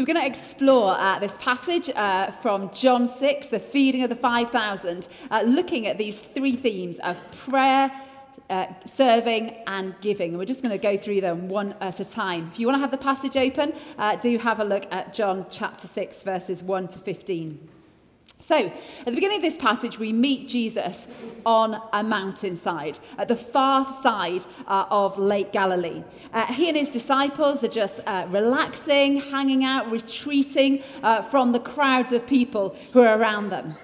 So we're going to explore uh, this passage uh, from John 6, the feeding of the 5,000, uh, looking at these three themes of prayer, uh, serving, and giving. And we're just going to go through them one at a time. If you want to have the passage open, uh, do have a look at John chapter 6, verses 1 to 15. So, at the beginning of this passage, we meet Jesus on a mountainside at the far side uh, of Lake Galilee. Uh, he and his disciples are just uh, relaxing, hanging out, retreating uh, from the crowds of people who are around them.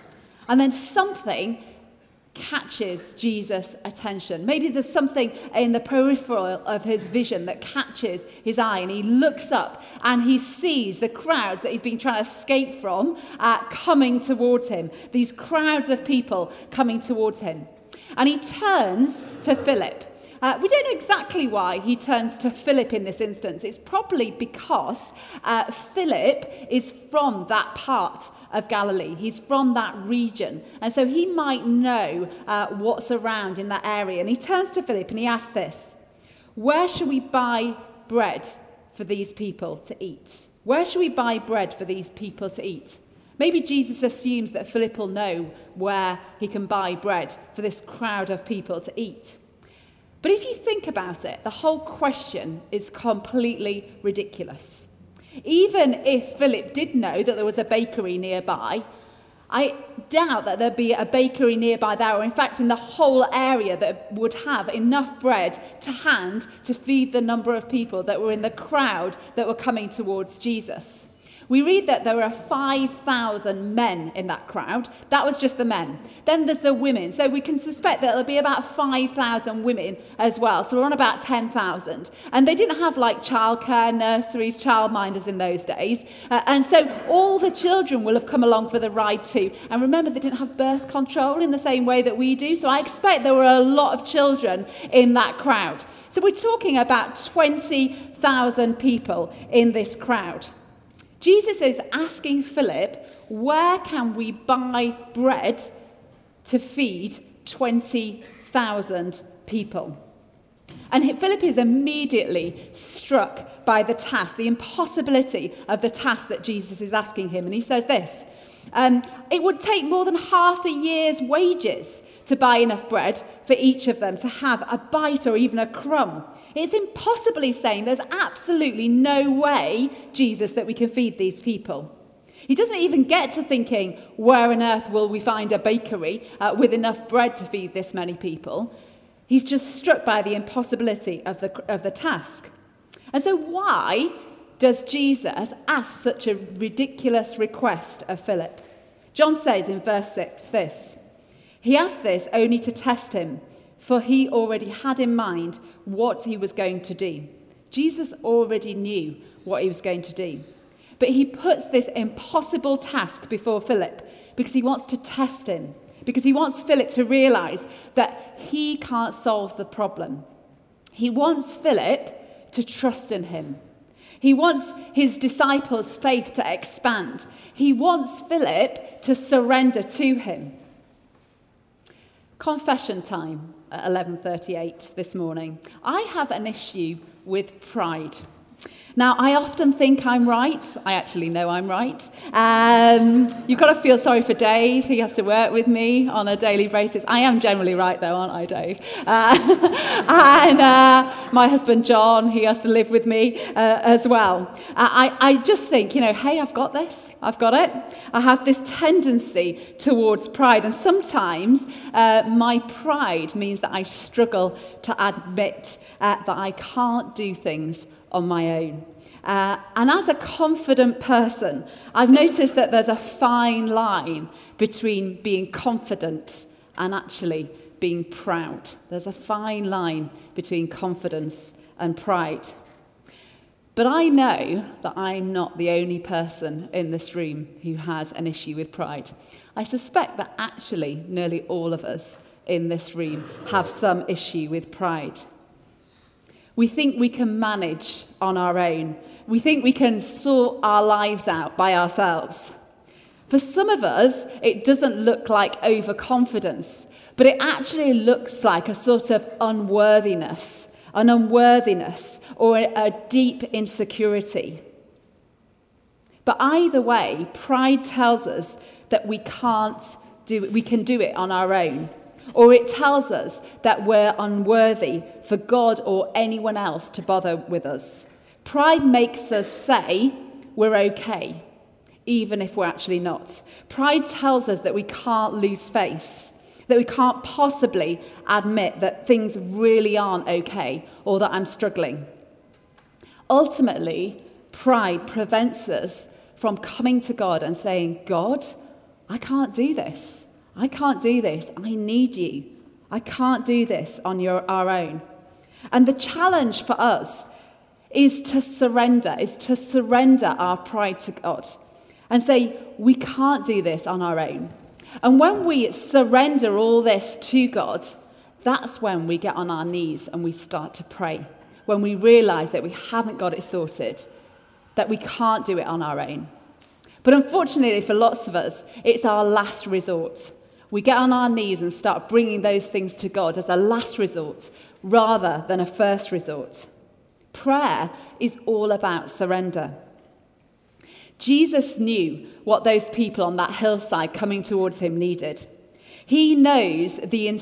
And then something catches Jesus' attention. Maybe there's something in the peripheral of his vision that catches his eye, and he looks up and he sees the crowds that he's been trying to escape from uh, coming towards him. These crowds of people coming towards him. And he turns to Philip. Uh, we don't know exactly why he turns to Philip in this instance. It's probably because uh, Philip is from that part of Galilee. He's from that region. And so he might know uh, what's around in that area. And he turns to Philip and he asks this Where shall we buy bread for these people to eat? Where shall we buy bread for these people to eat? Maybe Jesus assumes that Philip will know where he can buy bread for this crowd of people to eat. But if you think about it, the whole question is completely ridiculous. Even if Philip did know that there was a bakery nearby, I doubt that there'd be a bakery nearby there, or in fact, in the whole area, that would have enough bread to hand to feed the number of people that were in the crowd that were coming towards Jesus. We read that there were 5,000 men in that crowd. That was just the men. Then there's the women. So we can suspect that there'll be about 5,000 women as well. So we're on about 10,000. And they didn't have like childcare, nurseries, childminders in those days. Uh, and so all the children will have come along for the ride too. And remember, they didn't have birth control in the same way that we do. So I expect there were a lot of children in that crowd. So we're talking about 20,000 people in this crowd. Jesus is asking Philip, where can we buy bread to feed 20,000 people? And Philip is immediately struck by the task, the impossibility of the task that Jesus is asking him. And he says this um, It would take more than half a year's wages to buy enough bread for each of them to have a bite or even a crumb. It's impossibly saying there's absolutely no way, Jesus, that we can feed these people. He doesn't even get to thinking, where on earth will we find a bakery uh, with enough bread to feed this many people? He's just struck by the impossibility of the, of the task. And so, why does Jesus ask such a ridiculous request of Philip? John says in verse 6 this He asked this only to test him for he already had in mind what he was going to do. Jesus already knew what he was going to do. But he puts this impossible task before Philip because he wants to test him, because he wants Philip to realize that he can't solve the problem. He wants Philip to trust in him. He wants his disciples' faith to expand. He wants Philip to surrender to him. Confession time at 11:38 this morning. I have an issue with pride. Now, I often think I'm right. I actually know I'm right. Um, you've got to feel sorry for Dave. He has to work with me on a daily basis. I am generally right, though, aren't I, Dave? Uh, and uh, my husband, John, he has to live with me uh, as well. I, I just think, you know, hey, I've got this. I've got it. I have this tendency towards pride. And sometimes uh, my pride means that I struggle to admit uh, that I can't do things on my own. Uh, and as a confident person, I've noticed that there's a fine line between being confident and actually being proud. There's a fine line between confidence and pride. But I know that I'm not the only person in this room who has an issue with pride. I suspect that actually nearly all of us in this room have some issue with pride. We think we can manage on our own. We think we can sort our lives out by ourselves. For some of us, it doesn't look like overconfidence, but it actually looks like a sort of unworthiness, an unworthiness or a, deep insecurity. But either way, pride tells us that we can't do it, we can do it on our own. Or it tells us that we're unworthy for God or anyone else to bother with us. Pride makes us say we're okay, even if we're actually not. Pride tells us that we can't lose face, that we can't possibly admit that things really aren't okay or that I'm struggling. Ultimately, pride prevents us from coming to God and saying, God, I can't do this. I can't do this. I need you. I can't do this on your, our own. And the challenge for us is to surrender, is to surrender our pride to God and say, we can't do this on our own. And when we surrender all this to God, that's when we get on our knees and we start to pray. When we realize that we haven't got it sorted, that we can't do it on our own. But unfortunately, for lots of us, it's our last resort. We get on our knees and start bringing those things to God as a last resort rather than a first resort. Prayer is all about surrender. Jesus knew what those people on that hillside coming towards him needed. He knows the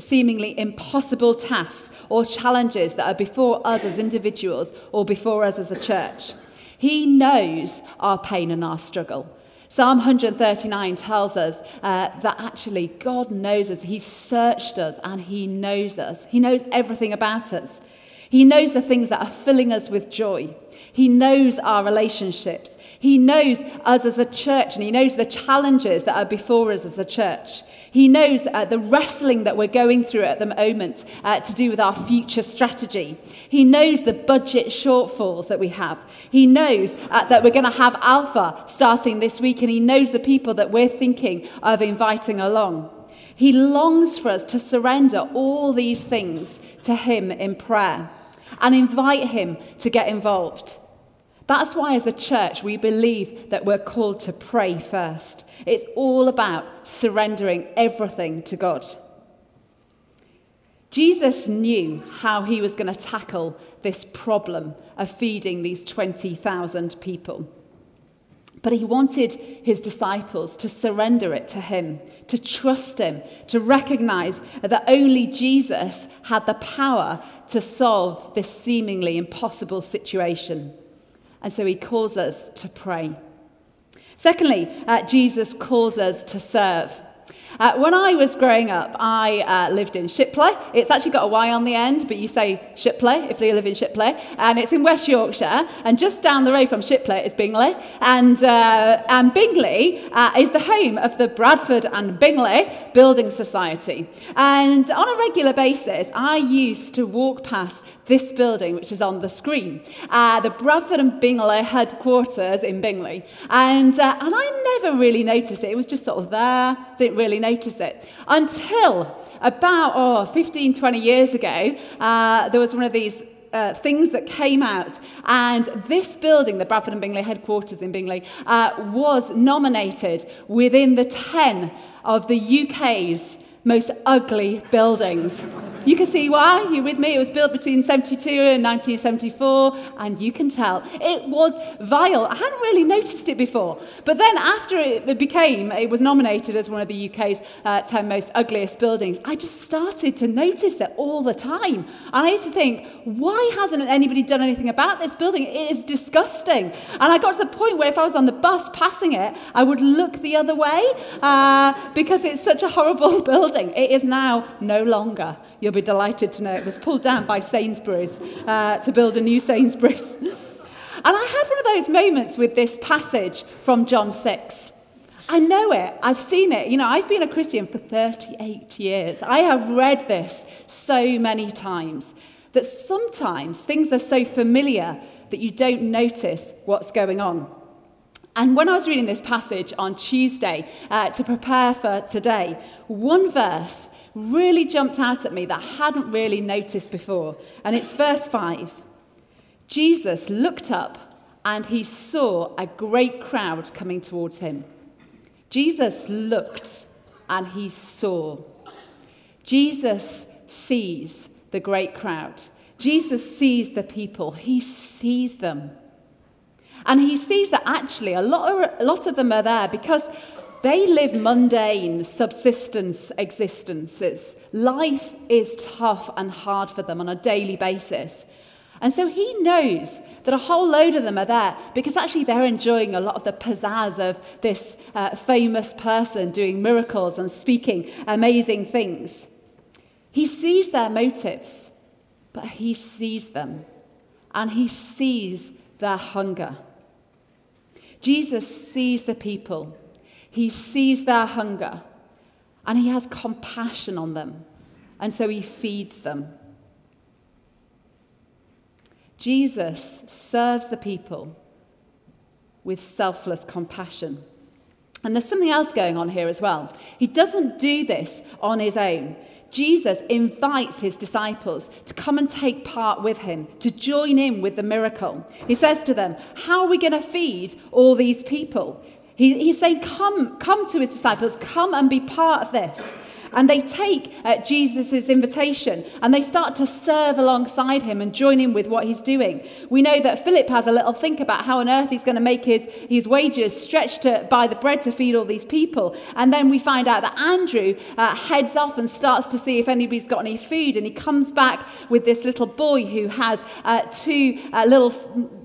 seemingly impossible tasks or challenges that are before us as individuals or before us as a church. He knows our pain and our struggle. Psalm 139 tells us uh, that actually God knows us. He searched us and He knows us. He knows everything about us. He knows the things that are filling us with joy. He knows our relationships. He knows us as a church and he knows the challenges that are before us as a church. He knows uh, the wrestling that we're going through at the moment uh, to do with our future strategy. He knows the budget shortfalls that we have. He knows uh, that we're going to have Alpha starting this week and he knows the people that we're thinking of inviting along. He longs for us to surrender all these things to him in prayer and invite him to get involved. That's why, as a church, we believe that we're called to pray first. It's all about surrendering everything to God. Jesus knew how he was going to tackle this problem of feeding these 20,000 people. But he wanted his disciples to surrender it to him, to trust him, to recognize that only Jesus had the power to solve this seemingly impossible situation. And so he calls us to pray. Secondly, uh, Jesus calls us to serve. Uh, when I was growing up, I uh, lived in Shipley. It's actually got a Y on the end, but you say Shipley if you live in Shipley. And it's in West Yorkshire. And just down the road from Shipley is Bingley. And, uh, and Bingley uh, is the home of the Bradford and Bingley Building Society. And on a regular basis, I used to walk past this building, which is on the screen, uh, the Bradford and Bingley headquarters in Bingley. And, uh, and I never really noticed it. It was just sort of there, didn't really notice it. Until about oh, 15, 20 years ago, uh, there was one of these uh, things that came out. And this building, the Bradford and Bingley headquarters in Bingley, uh, was nominated within the 10 of the UK's most ugly buildings. You can see why. You're with me? It was built between 72 and 1974, and you can tell it was vile. I hadn't really noticed it before. But then, after it became, it was nominated as one of the UK's uh, 10 most ugliest buildings, I just started to notice it all the time. And I used to think, why hasn't anybody done anything about this building? It is disgusting. And I got to the point where if I was on the bus passing it, I would look the other way uh, because it's such a horrible building. It is now no longer. You'll be delighted to know it was pulled down by Sainsbury's uh, to build a new Sainsbury's. and I had one of those moments with this passage from John 6. I know it. I've seen it. You know, I've been a Christian for 38 years. I have read this so many times that sometimes things are so familiar that you don't notice what's going on. And when I was reading this passage on Tuesday uh, to prepare for today, one verse really jumped out at me that I hadn't really noticed before. And it's verse 5. Jesus looked up and he saw a great crowd coming towards him. Jesus looked and he saw. Jesus sees the great crowd. Jesus sees the people, he sees them. And he sees that actually a lot of, a lot of them are there because they live mundane subsistence existences. Life is tough and hard for them on a daily basis. And so he knows that a whole load of them are there because actually they're enjoying a lot of the pizzazz of this uh, famous person doing miracles and speaking amazing things. He sees their motives, but he sees them and he sees their hunger. Jesus sees the people, he sees their hunger, and he has compassion on them, and so he feeds them. Jesus serves the people with selfless compassion. And there's something else going on here as well. He doesn't do this on his own. Jesus invites his disciples to come and take part with him, to join in with the miracle. He says to them, How are we going to feed all these people? He, he's saying, Come, come to his disciples, come and be part of this. And they take uh, Jesus' invitation and they start to serve alongside him and join in with what he's doing. We know that Philip has a little think about how on earth he's going to make his, his wages stretch to buy the bread to feed all these people. And then we find out that Andrew uh, heads off and starts to see if anybody's got any food. And he comes back with this little boy who has uh, two uh, little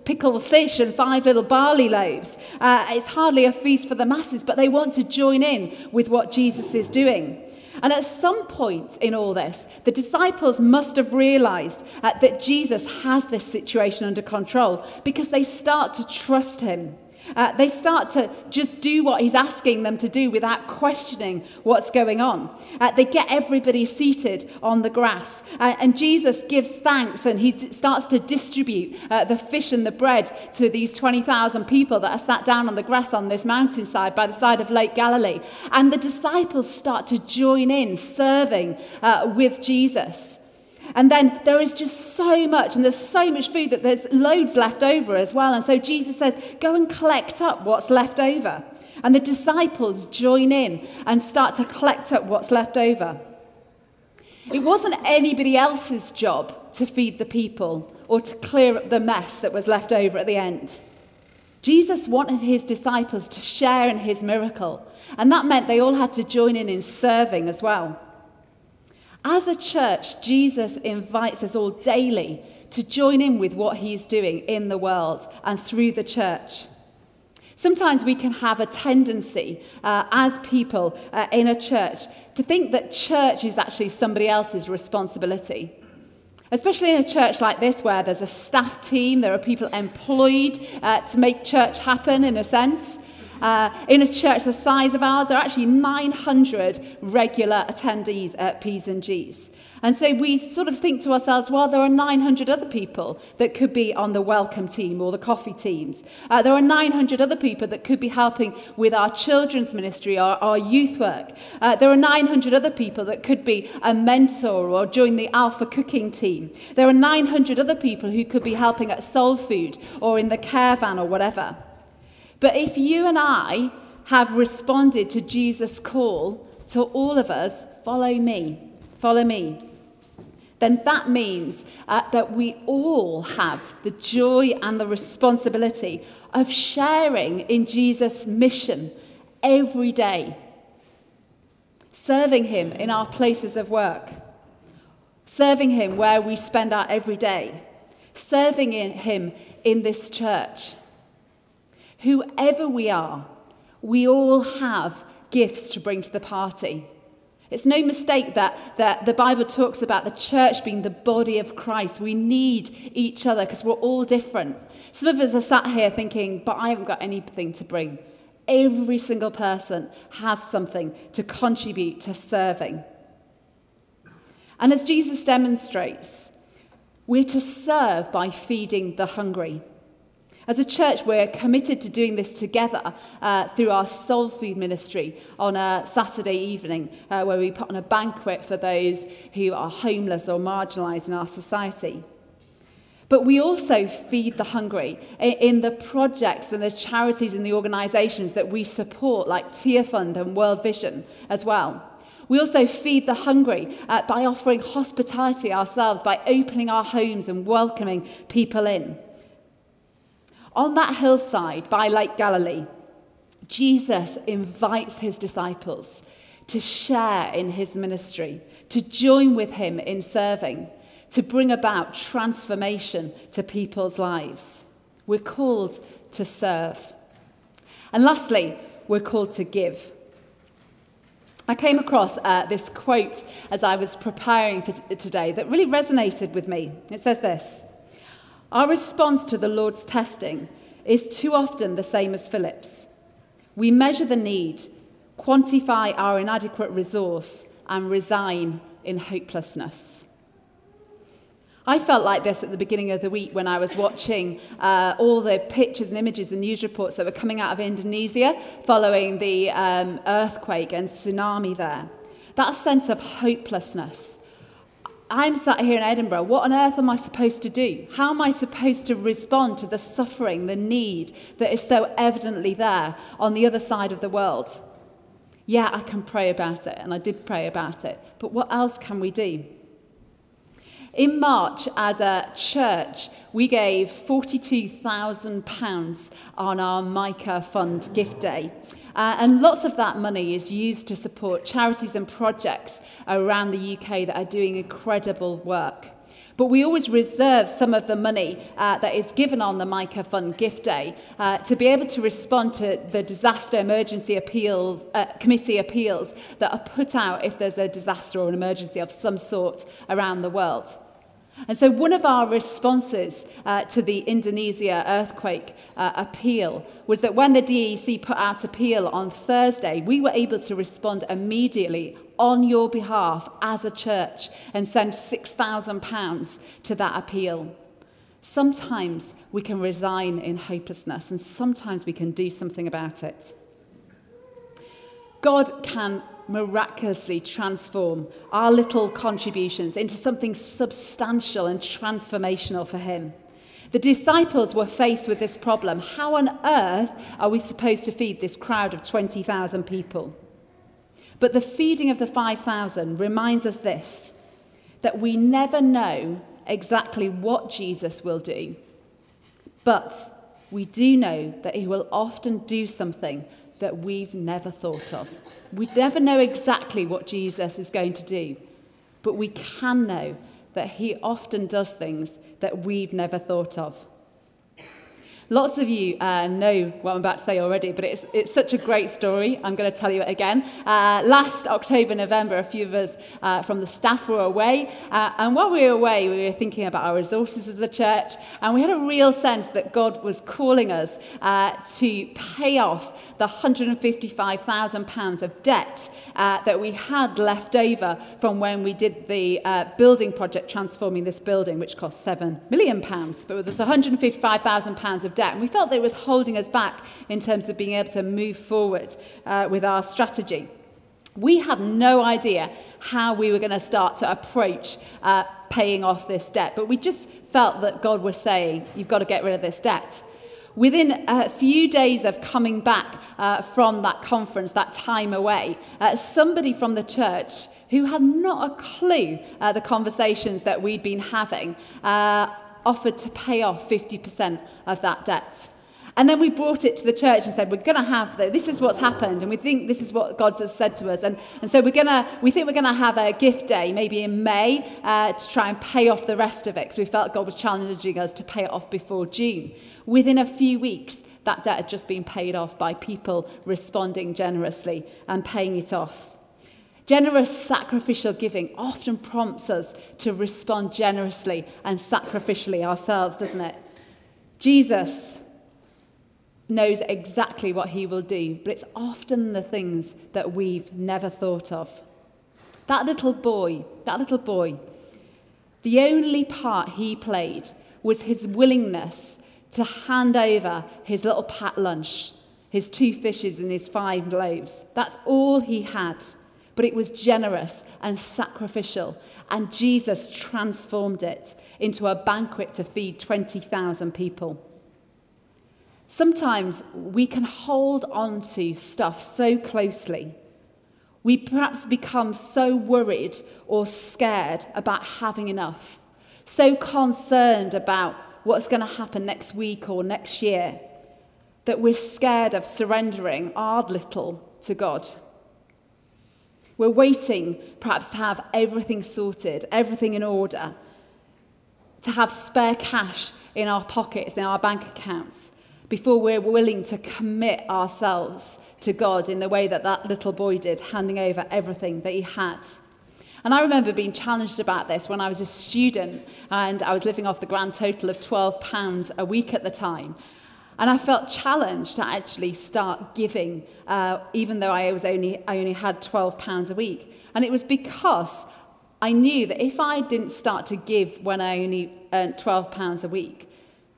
pickled fish and five little barley loaves. Uh, it's hardly a feast for the masses, but they want to join in with what Jesus is doing. And at some point in all this, the disciples must have realized uh, that Jesus has this situation under control because they start to trust him. Uh, they start to just do what he's asking them to do without questioning what's going on. Uh, they get everybody seated on the grass, uh, and Jesus gives thanks and he starts to distribute uh, the fish and the bread to these 20,000 people that are sat down on the grass on this mountainside by the side of Lake Galilee. And the disciples start to join in serving uh, with Jesus. And then there is just so much, and there's so much food that there's loads left over as well. And so Jesus says, Go and collect up what's left over. And the disciples join in and start to collect up what's left over. It wasn't anybody else's job to feed the people or to clear up the mess that was left over at the end. Jesus wanted his disciples to share in his miracle, and that meant they all had to join in in serving as well. As a church, Jesus invites us all daily to join in with what he's doing in the world and through the church. Sometimes we can have a tendency uh, as people uh, in a church to think that church is actually somebody else's responsibility. Especially in a church like this, where there's a staff team, there are people employed uh, to make church happen in a sense. Uh, in a church the size of ours, there are actually 900 regular attendees at P's and G's. And so we sort of think to ourselves, well, there are 900 other people that could be on the welcome team or the coffee teams. Uh, there are 900 other people that could be helping with our children's ministry or our youth work. Uh, there are 900 other people that could be a mentor or join the Alpha cooking team. There are 900 other people who could be helping at Soul Food or in the caravan or whatever. But if you and I have responded to Jesus' call to all of us, follow me, follow me, then that means uh, that we all have the joy and the responsibility of sharing in Jesus' mission every day, serving Him in our places of work, serving Him where we spend our every day, serving in Him in this church. Whoever we are, we all have gifts to bring to the party. It's no mistake that, that the Bible talks about the church being the body of Christ. We need each other because we're all different. Some of us are sat here thinking, but I haven't got anything to bring. Every single person has something to contribute to serving. And as Jesus demonstrates, we're to serve by feeding the hungry. As a church, we're committed to doing this together uh, through our soul food ministry on a Saturday evening, uh, where we put on a banquet for those who are homeless or marginalised in our society. But we also feed the hungry in the projects and the charities and the organisations that we support, like Tearfund and World Vision as well. We also feed the hungry uh, by offering hospitality ourselves, by opening our homes and welcoming people in. On that hillside by Lake Galilee, Jesus invites his disciples to share in his ministry, to join with him in serving, to bring about transformation to people's lives. We're called to serve. And lastly, we're called to give. I came across uh, this quote as I was preparing for t- today that really resonated with me. It says this Our response to the Lord's testing is too often the same as Philip's. We measure the need, quantify our inadequate resource, and resign in hopelessness. I felt like this at the beginning of the week when I was watching uh, all the pictures and images and news reports that were coming out of Indonesia following the um, earthquake and tsunami there. That sense of hopelessness. I'm sat here in Edinburgh. What on earth am I supposed to do? How am I supposed to respond to the suffering, the need that is so evidently there on the other side of the world? Yeah, I can pray about it, and I did pray about it, but what else can we do? In March, as a church, we gave £42,000 on our Micah Fund gift day. Uh, and lots of that money is used to support charities and projects around the UK that are doing incredible work. But we always reserve some of the money uh, that is given on the Micah Fund gift day uh, to be able to respond to the disaster emergency appeals, uh, committee appeals that are put out if there's a disaster or an emergency of some sort around the world. And so, one of our responses uh, to the Indonesia earthquake uh, appeal was that when the DEC put out appeal on Thursday, we were able to respond immediately on your behalf as a church and send £6,000 to that appeal. Sometimes we can resign in hopelessness, and sometimes we can do something about it. God can miraculously transform our little contributions into something substantial and transformational for Him. The disciples were faced with this problem. How on earth are we supposed to feed this crowd of 20,000 people? But the feeding of the 5,000 reminds us this that we never know exactly what Jesus will do, but we do know that he will often do something that we've never thought of. We never know exactly what Jesus is going to do, but we can know that he often does things that we've never thought of. Lots of you uh, know what I'm about to say already, but it's, it's such a great story. I'm going to tell you it again. Uh, last October, November, a few of us uh, from the staff were away. Uh, and while we were away, we were thinking about our resources as a church. And we had a real sense that God was calling us uh, to pay off the £155,000 of debt uh, that we had left over from when we did the building project transforming this building, which cost £7 million. But there's £155,000 of debt And we felt that it was holding us back in terms of being able to move forward uh, with our strategy. We had no idea how we were going to start to approach uh, paying off this debt, but we just felt that God was saying, You've got to get rid of this debt. Within a few days of coming back uh, from that conference, that time away, uh, somebody from the church who had not a clue uh, the conversations that we'd been having uh, offered to pay off 50% of that debt. And then we brought it to the church and said, we're going to have the, this is what's happened, and we think this is what God has said to us. And, and so we're going to, we think we're going to have a gift day, maybe in May, uh, to try and pay off the rest of it, because we felt God was challenging us to pay it off before June. Within a few weeks, that debt had just been paid off by people responding generously and paying it off. Generous sacrificial giving often prompts us to respond generously and sacrificially ourselves, doesn't it? Jesus knows exactly what he will do, but it's often the things that we've never thought of. That little boy, that little boy, the only part he played was his willingness to hand over his little pat lunch, his two fishes and his five loaves. That's all he had but it was generous and sacrificial. And Jesus transformed it into a banquet to feed 20,000 people. Sometimes we can hold on to stuff so closely. We perhaps become so worried or scared about having enough, so concerned about what's going to happen next week or next year, that we're scared of surrendering our little to God. We're waiting perhaps to have everything sorted, everything in order, to have spare cash in our pockets, in our bank accounts, before we're willing to commit ourselves to God in the way that that little boy did, handing over everything that he had. And I remember being challenged about this when I was a student and I was living off the grand total of £12 a week at the time. And I felt challenged to actually start giving, uh, even though I, was only, I only had £12 a week. And it was because I knew that if I didn't start to give when I only earned £12 a week,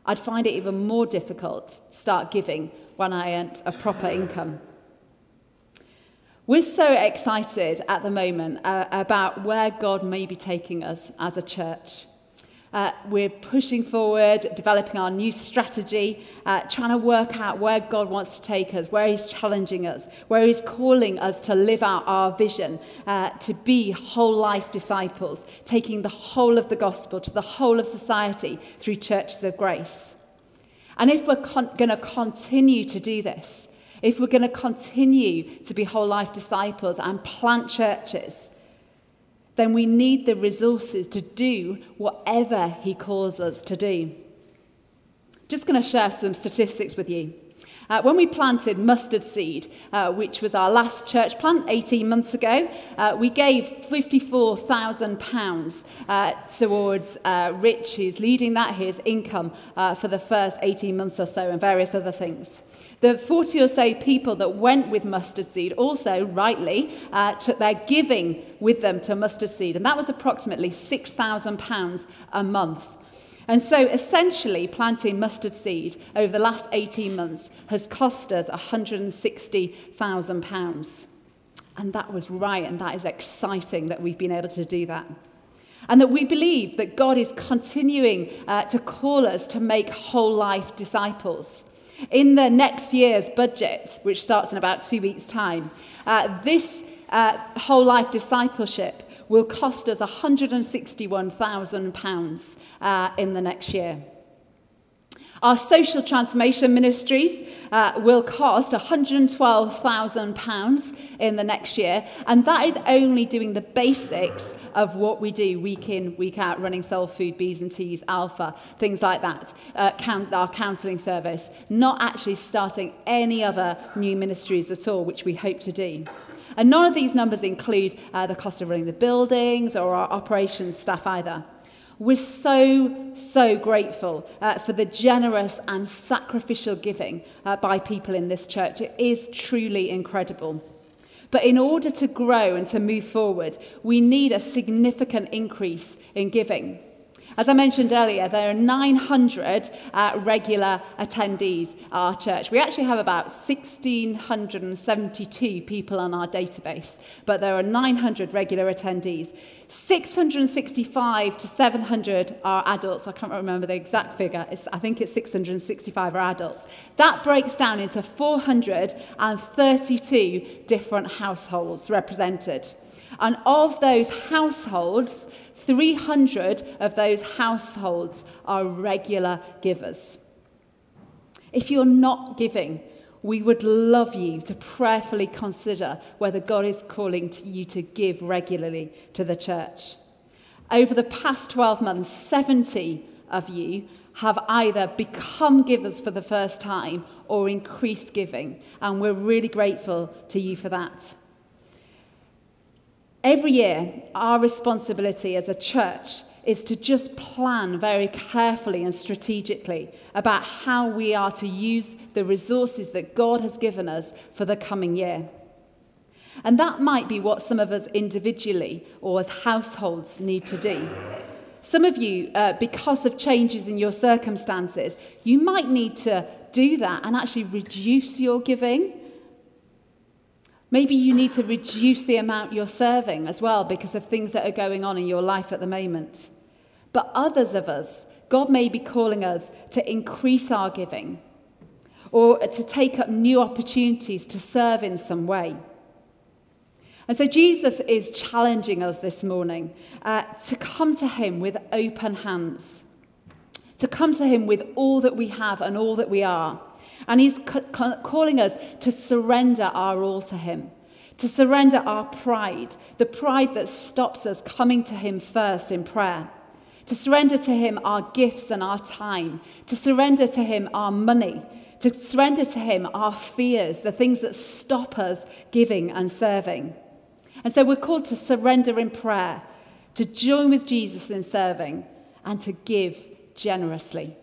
I'd find it even more difficult to start giving when I earned a proper income. We're so excited at the moment uh, about where God may be taking us as a church. Uh, we're pushing forward, developing our new strategy, uh, trying to work out where God wants to take us, where He's challenging us, where He's calling us to live out our vision, uh, to be whole life disciples, taking the whole of the gospel to the whole of society through churches of grace. And if we're con- going to continue to do this, if we're going to continue to be whole life disciples and plant churches, then we need the resources to do whatever He calls us to do. Just going to share some statistics with you. Uh, when we planted mustard seed, uh, which was our last church plant 18 months ago, uh, we gave £54,000 uh, towards uh, Rich, who's leading that, his income uh, for the first 18 months or so, and various other things. The 40 or so people that went with mustard seed also, rightly, uh, took their giving with them to mustard seed, and that was approximately £6,000 a month. And so essentially, planting mustard seed over the last 18 months has cost us £160,000. And that was right, and that is exciting that we've been able to do that. And that we believe that God is continuing uh, to call us to make whole life disciples. In the next year's budget, which starts in about two weeks' time, uh, this uh, whole life discipleship will cost us £161,000 uh, in the next year. Our social transformation ministries uh, will cost £112,000 in the next year, and that is only doing the basics of what we do week in, week out, running soul food, B's and T's, Alpha, things like that, uh, count, our counselling service, not actually starting any other new ministries at all, which we hope to do. And none of these numbers include uh, the cost of running the buildings or our operations staff either. We're so, so grateful uh, for the generous and sacrificial giving uh, by people in this church. It is truly incredible. But in order to grow and to move forward, we need a significant increase in giving. As I mentioned earlier, there are 900 uh, regular attendees at our church. We actually have about 1,672 people on our database, but there are 900 regular attendees. 665 to 700 are adults. I can't remember the exact figure. It's, I think it's 665 are adults. That breaks down into 432 different households represented. And of those households, 300 of those households are regular givers. If you're not giving, we would love you to prayerfully consider whether God is calling to you to give regularly to the church. Over the past 12 months, 70 of you have either become givers for the first time or increased giving, and we're really grateful to you for that. Every year, our responsibility as a church is to just plan very carefully and strategically about how we are to use the resources that God has given us for the coming year. And that might be what some of us individually or as households need to do. Some of you, uh, because of changes in your circumstances, you might need to do that and actually reduce your giving Maybe you need to reduce the amount you're serving as well because of things that are going on in your life at the moment. But others of us, God may be calling us to increase our giving or to take up new opportunities to serve in some way. And so Jesus is challenging us this morning uh, to come to him with open hands, to come to Him with all that we have and all that we are. And He's calling us to surrender our all to Him, to surrender our pride, the pride that stops us coming to Him first in prayer, to surrender to Him our gifts and our time, to surrender to Him our money, to surrender to Him our fears, the things that stop us giving and serving. And so we're called to surrender in prayer, to join with Jesus in serving, and to give generously.